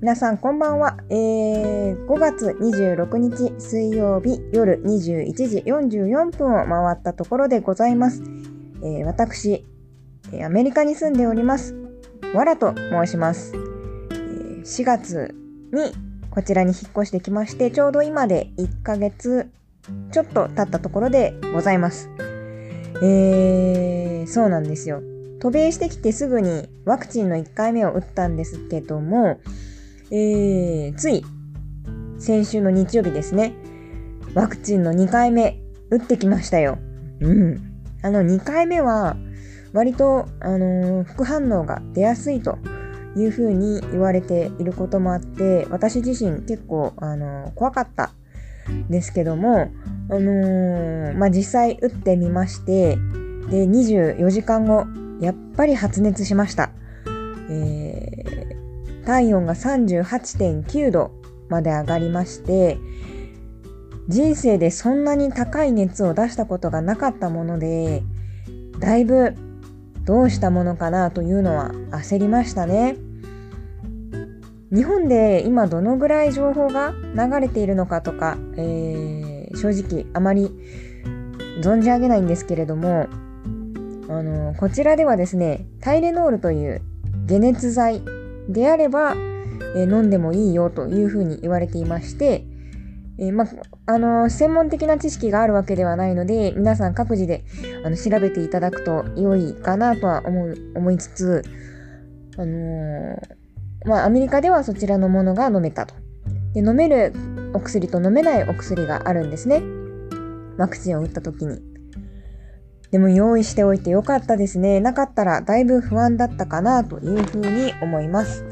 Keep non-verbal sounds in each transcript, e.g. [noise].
皆さんこんばんは、えー、5月26日水曜日夜21時44分を回ったところでございます。えー、私、アメリカに住んでおります。わらと申します。えー、4月にこちらに引っ越してきまして、ちょうど今で1ヶ月ちょっと経ったところでございます。えー、そうなんですよ。渡米してきてすぐにワクチンの1回目を打ったんですけども、えー、つい先週の日曜日ですね、ワクチンの2回目打ってきましたよ。うん。あの2回目は割と、あのー、副反応が出やすいというふうに言われていることもあって、私自身結構、あのー、怖かったですけども、あのー、まあ、実際打ってみまして、で、24時間後、やっぱり発熱しました。え体温が38.9度まで上がりまして人生でそんなに高い熱を出したことがなかったものでだいぶどうしたものかなというのは焦りましたね。日本で今どのぐらい情報が流れているのかとか、えー、正直あまり存じ上げないんですけれどもあのこちらではですねタイレノールという解熱剤であれば、え、飲んでもいいよというふうに言われていまして、え、まあの、専門的な知識があるわけではないので、皆さん各自であの調べていただくと良いかなとは思う思いつつ、あのまあ、アメリカではそちらのものが飲めたと。で飲めるお薬と飲めないお薬があるんですね。ワクチンを打った時に。でも用意しておいてよかったですね。なかったらだいぶ不安だったかなというふうに思います。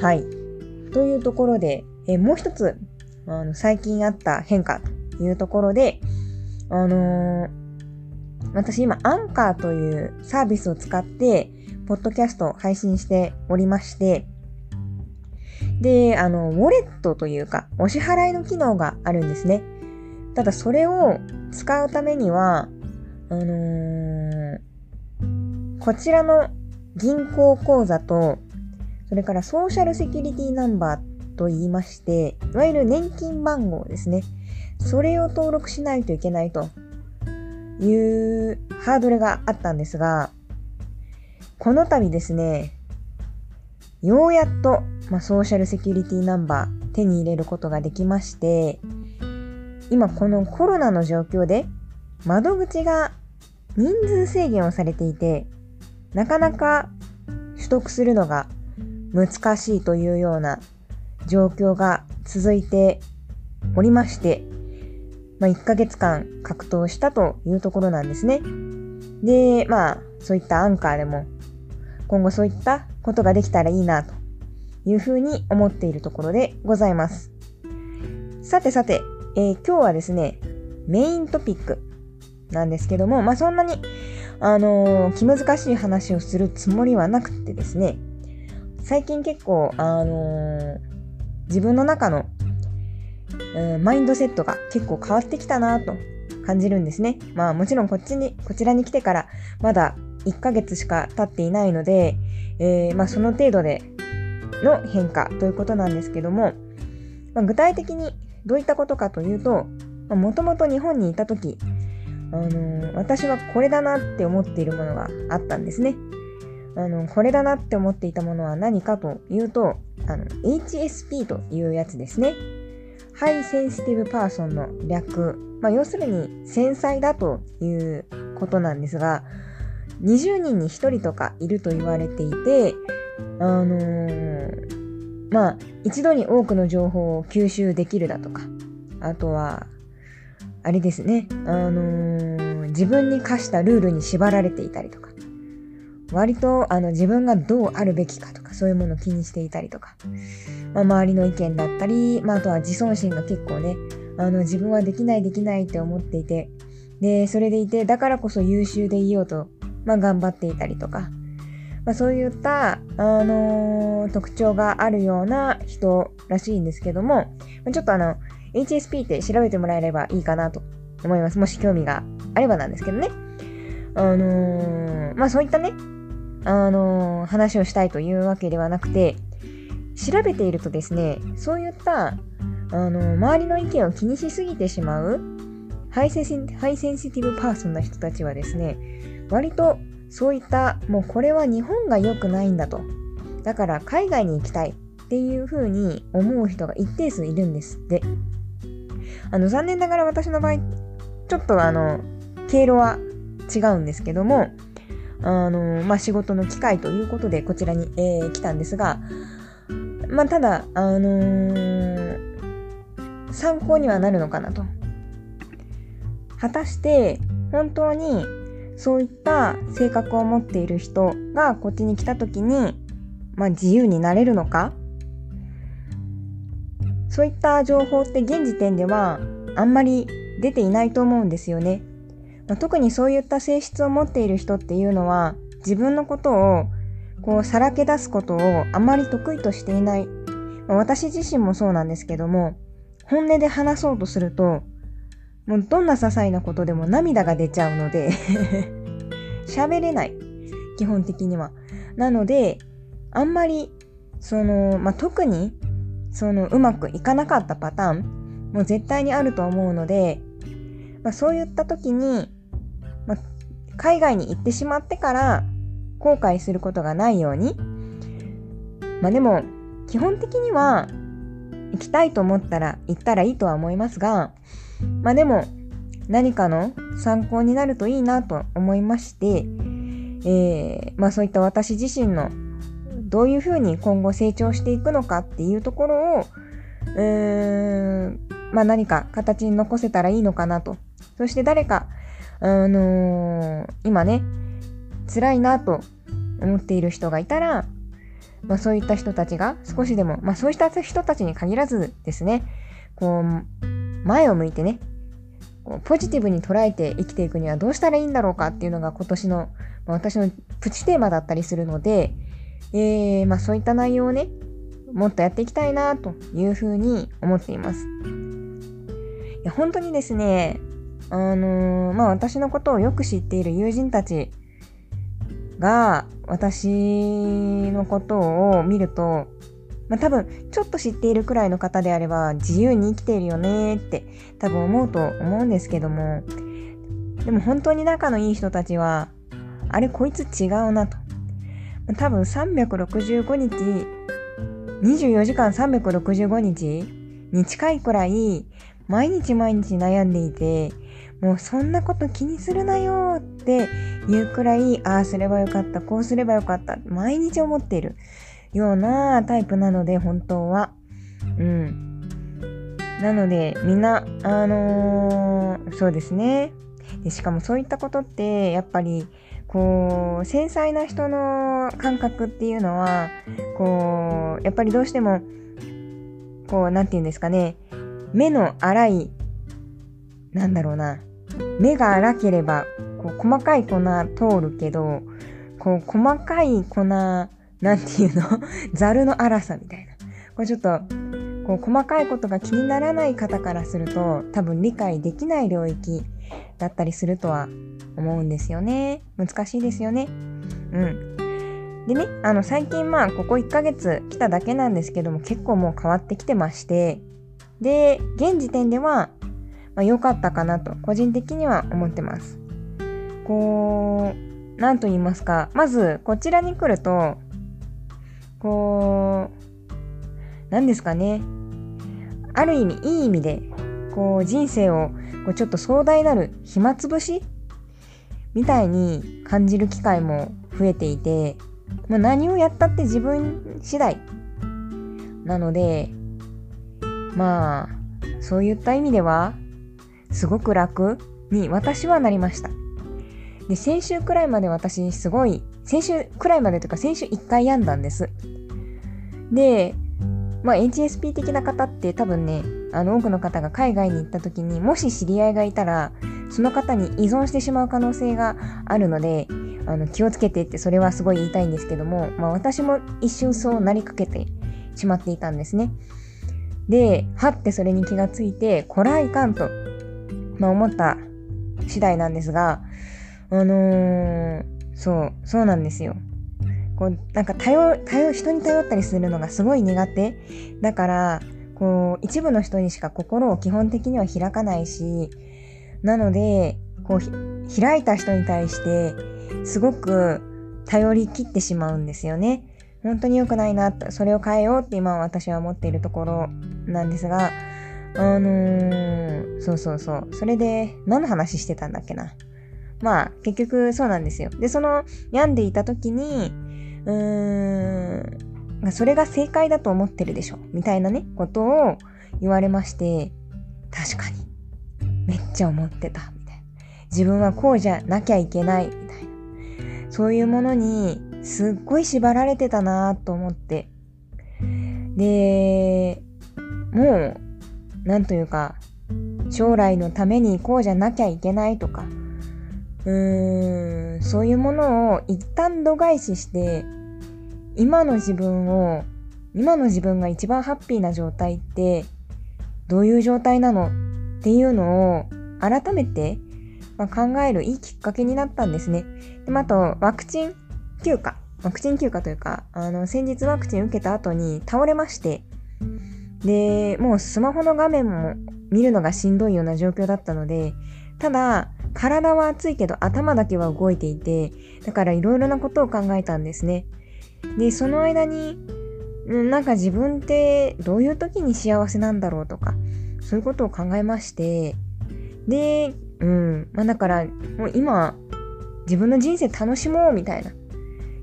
はい。というところで、えもう一つあの最近あった変化というところで、あのー、私今アンカーというサービスを使って、ポッドキャストを配信しておりまして、で、あの、ウォレットというか、お支払いの機能があるんですね。ただそれを使うためには、あのー、こちらの銀行口座と、それからソーシャルセキュリティナンバーと言いまして、いわゆる年金番号ですね。それを登録しないといけないというハードルがあったんですが、この度ですね、ようやっと、まあ、ソーシャルセキュリティナンバー手に入れることができまして、今このコロナの状況で窓口が人数制限をされていて、なかなか取得するのが難しいというような状況が続いておりまして、まあ、1ヶ月間格闘したというところなんですね。で、まあ、そういったアンカーでも今後そういったことができたらいいなというふうに思っているところでございます。さてさて、えー、今日はですね、メイントピックなんですけども、まあ、そんなに、あのー、気難しい話をするつもりはなくてですね、最近結構、あのー、自分の中の、えー、マインドセットが結構変わってきたなと感じるんですね。まあもちろんこっちに、こちらに来てからまだ1ヶ月しか経っていないので、えー、まあその程度での変化ということなんですけども、まあ、具体的にどういったことかというと、もともと日本にいた時、あの私はこれだなって思っているものがあったんですね。あのこれだなって思っていたものは何かというとあの HSP というやつですね。high sensitive person の略、まあ、要するに繊細だということなんですが20人に1人とかいると言われていてあのー、まあ一度に多くの情報を吸収できるだとかあとはあれですね、あのー、自分に課したルールに縛られていたりとか、割とあの自分がどうあるべきかとか、そういうものを気にしていたりとか、まあ、周りの意見だったり、まあ、あとは自尊心が結構ね、あの自分はできないできないって思っていて、で、それでいて、だからこそ優秀でいようと、まあ、頑張っていたりとか、まあ、そういった、あのー、特徴があるような人らしいんですけども、ちょっとあの、HSP って調べてもらえればいいかなと思います。もし興味があればなんですけどね。あのー、まあそういったね、あのー、話をしたいというわけではなくて、調べているとですねそういったあの周りの意見を気にしすぎてしまう high sen high sensitive person な人たちはですね割とそういったもうこれは日本が良くないんだとだから海外に行きたいっていうふうに思う人が一定数いるんですってあの残念ながら私の場合ちょっとあの経路は違うんですけどもあの、まあ、仕事の機会ということでこちらに、えー、来たんですが、まあ、ただ、あのー、参考にはなるのかなと。果たして本当にそういった性格を持っている人がこっちに来た時に、まあ、自由になれるのかそういった情報って現時点ではあんまり出ていないと思うんですよね。まあ、特にそういった性質を持っている人っていうのは自分のことをこうさらけ出すことをあまり得意としていない、まあ、私自身もそうなんですけども本音で話そうとするともうどんな些細なことでも涙が出ちゃうので [laughs] 喋れない。基本的には。なのであんまりその、まあ、特にそのうまくいかなかったパターンも絶対にあると思うので、まあ、そういった時にまあ、海外に行ってしまってから後悔することがないようにまあでも基本的には行きたいと思ったら行ったらいいとは思いますがまあでも何かの参考になるといいなと思いまして、えー、まあそういった私自身のどういうふうに今後成長していくのかっていうところを、うーん、まあ何か形に残せたらいいのかなと。そして誰かあのー、今ね、辛いなと思っている人がいたら、まあ、そういった人たちが少しでも、まあ、そういった人たちに限らずですね、こう、前を向いてね、ポジティブに捉えて生きていくにはどうしたらいいんだろうかっていうのが今年の、ま、私のプチテーマだったりするので、えー、まあ、そういった内容をね、もっとやっていきたいなというふうに思っています。いや、本当にですね、あのー、まあ私のことをよく知っている友人たちが私のことを見ると、まあ多分ちょっと知っているくらいの方であれば自由に生きているよねって多分思うと思うんですけども、でも本当に仲のいい人たちは、あれこいつ違うなと。多分365日、24時間365日に近いくらい毎日毎日悩んでいて、もうそんなこと気にするなよっていうくらい、ああすればよかった、こうすればよかった、毎日思っているようなタイプなので、本当は。うん。なので、みんな、あのー、そうですね。でしかもそういったことって、やっぱり、こう、繊細な人の感覚っていうのは、こう、やっぱりどうしても、こう、なんて言うんですかね、目の粗い、なんだろうな、目が荒ければ、こう、細かい粉通るけど、こう、細かい粉、なんていうの？[laughs] ザルの粗さみたいな。これちょっと、こう、細かいことが気にならない方からすると、多分理解できない領域だったりするとは思うんですよね。難しいですよね。うん。でね、あの、最近まあ、ここ1ヶ月来ただけなんですけども、結構もう変わってきてまして、で、現時点では、まあ、良かったかなと、個人的には思ってます。こう、なんと言いますか、まず、こちらに来ると、こう、何ですかね。ある意味、いい意味で、こう、人生を、こうちょっと壮大なる暇つぶし？みたいに感じる機会も増えていて、もう何をやったって自分次第なので、まあ、そういった意味では、すごく楽に私はなりました。で、先週くらいまで私すごい、先週くらいまでというか先週1回病んだんです。で、まあ HSP 的な方って多分ね、あの多くの方が海外に行った時にもし知り合いがいたら、その方に依存してしまう可能性があるので、あの気をつけてってそれはすごい言いたいんですけども、まあ私も一瞬そうなりかけてしまっていたんですね。で、はってそれに気がついて、こらいかんと、まあ思った次第なんですが、あのー、そう、そうなんですよ。こう、なんか頼、頼、人に頼ったりするのがすごい苦手。だから、こう、一部の人にしか心を基本的には開かないし、なので、こう、開いた人に対して、すごく頼り切ってしまうんですよね。本当に良くないな、それを変えようって今私は思っているところなんですが、あのー、そうそうそう。それで、何の話してたんだっけな。まあ、結局そうなんですよ。で、その、病んでいた時に、うーん、それが正解だと思ってるでしょ。みたいなね、ことを言われまして、確かに。めっちゃ思ってた。みたいな。自分はこうじゃなきゃいけない。みたいな。そういうものに、すっごい縛られてたなと思って。で、もう、なんというか、将来のためにこうじゃなきゃいけないとか、うーん、そういうものを一旦度外視して、今の自分を、今の自分が一番ハッピーな状態って、どういう状態なの？っていうのを改めて、ま、考えるいいきっかけになったんですね。で、まあ、あと、ワクチン休暇、ワクチン休暇というか、あの、先日ワクチン受けた後に倒れまして、で、もうスマホの画面も見るのがしんどいような状況だったので、ただ、体は熱いけど頭だけは動いていて、だからいろいろなことを考えたんですね。で、その間に、なんか自分ってどういう時に幸せなんだろうとか、そういうことを考えまして、で、うん、まあだから、もう今、自分の人生楽しもうみたいな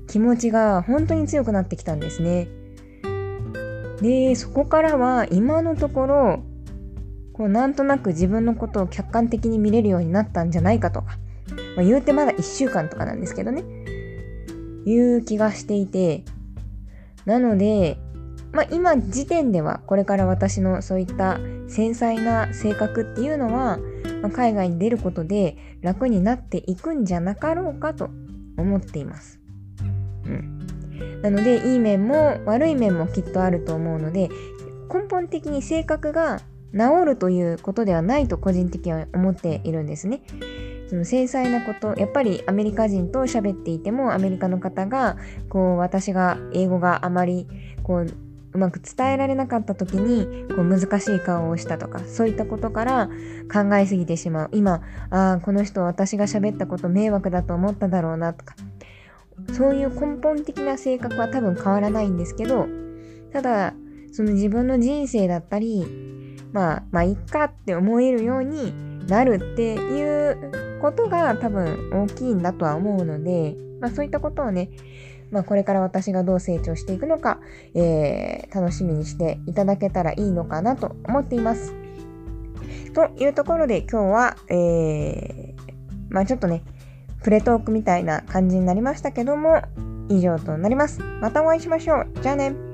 気持ちが本当に強くなってきたんですね。で、そこからは今のところ、こうなんとなく自分のことを客観的に見れるようになったんじゃないかとか、まあ、言うてまだ1週間とかなんですけどね、いう気がしていて、なので、まあ今時点ではこれから私のそういった繊細な性格っていうのは、まあ、海外に出ることで楽になっていくんじゃなかろうかと思っています。うん。なので、いい面も悪い面もきっとあると思うので、根本的に性格が治るということではないと個人的には思っているんですね。その繊細なこと、やっぱりアメリカ人と喋っていても、アメリカの方が、こう、私が英語があまり、こう、うまく伝えられなかった時に、こう、難しい顔をしたとか、そういったことから考えすぎてしまう。今、ああ、この人私が喋ったこと迷惑だと思っただろうな、とか、そういう根本的な性格は多分変わらないんですけど、ただ、その自分の人生だったり、まあ、まあ、いっかって思えるようになるっていうことが多分大きいんだとは思うので、まあそういったことをね、まあこれから私がどう成長していくのか、えー、楽しみにしていただけたらいいのかなと思っています。というところで今日は、えー、まあちょっとね、プレトークみたいな感じになりましたけども、以上となります。またお会いしましょう。じゃあね。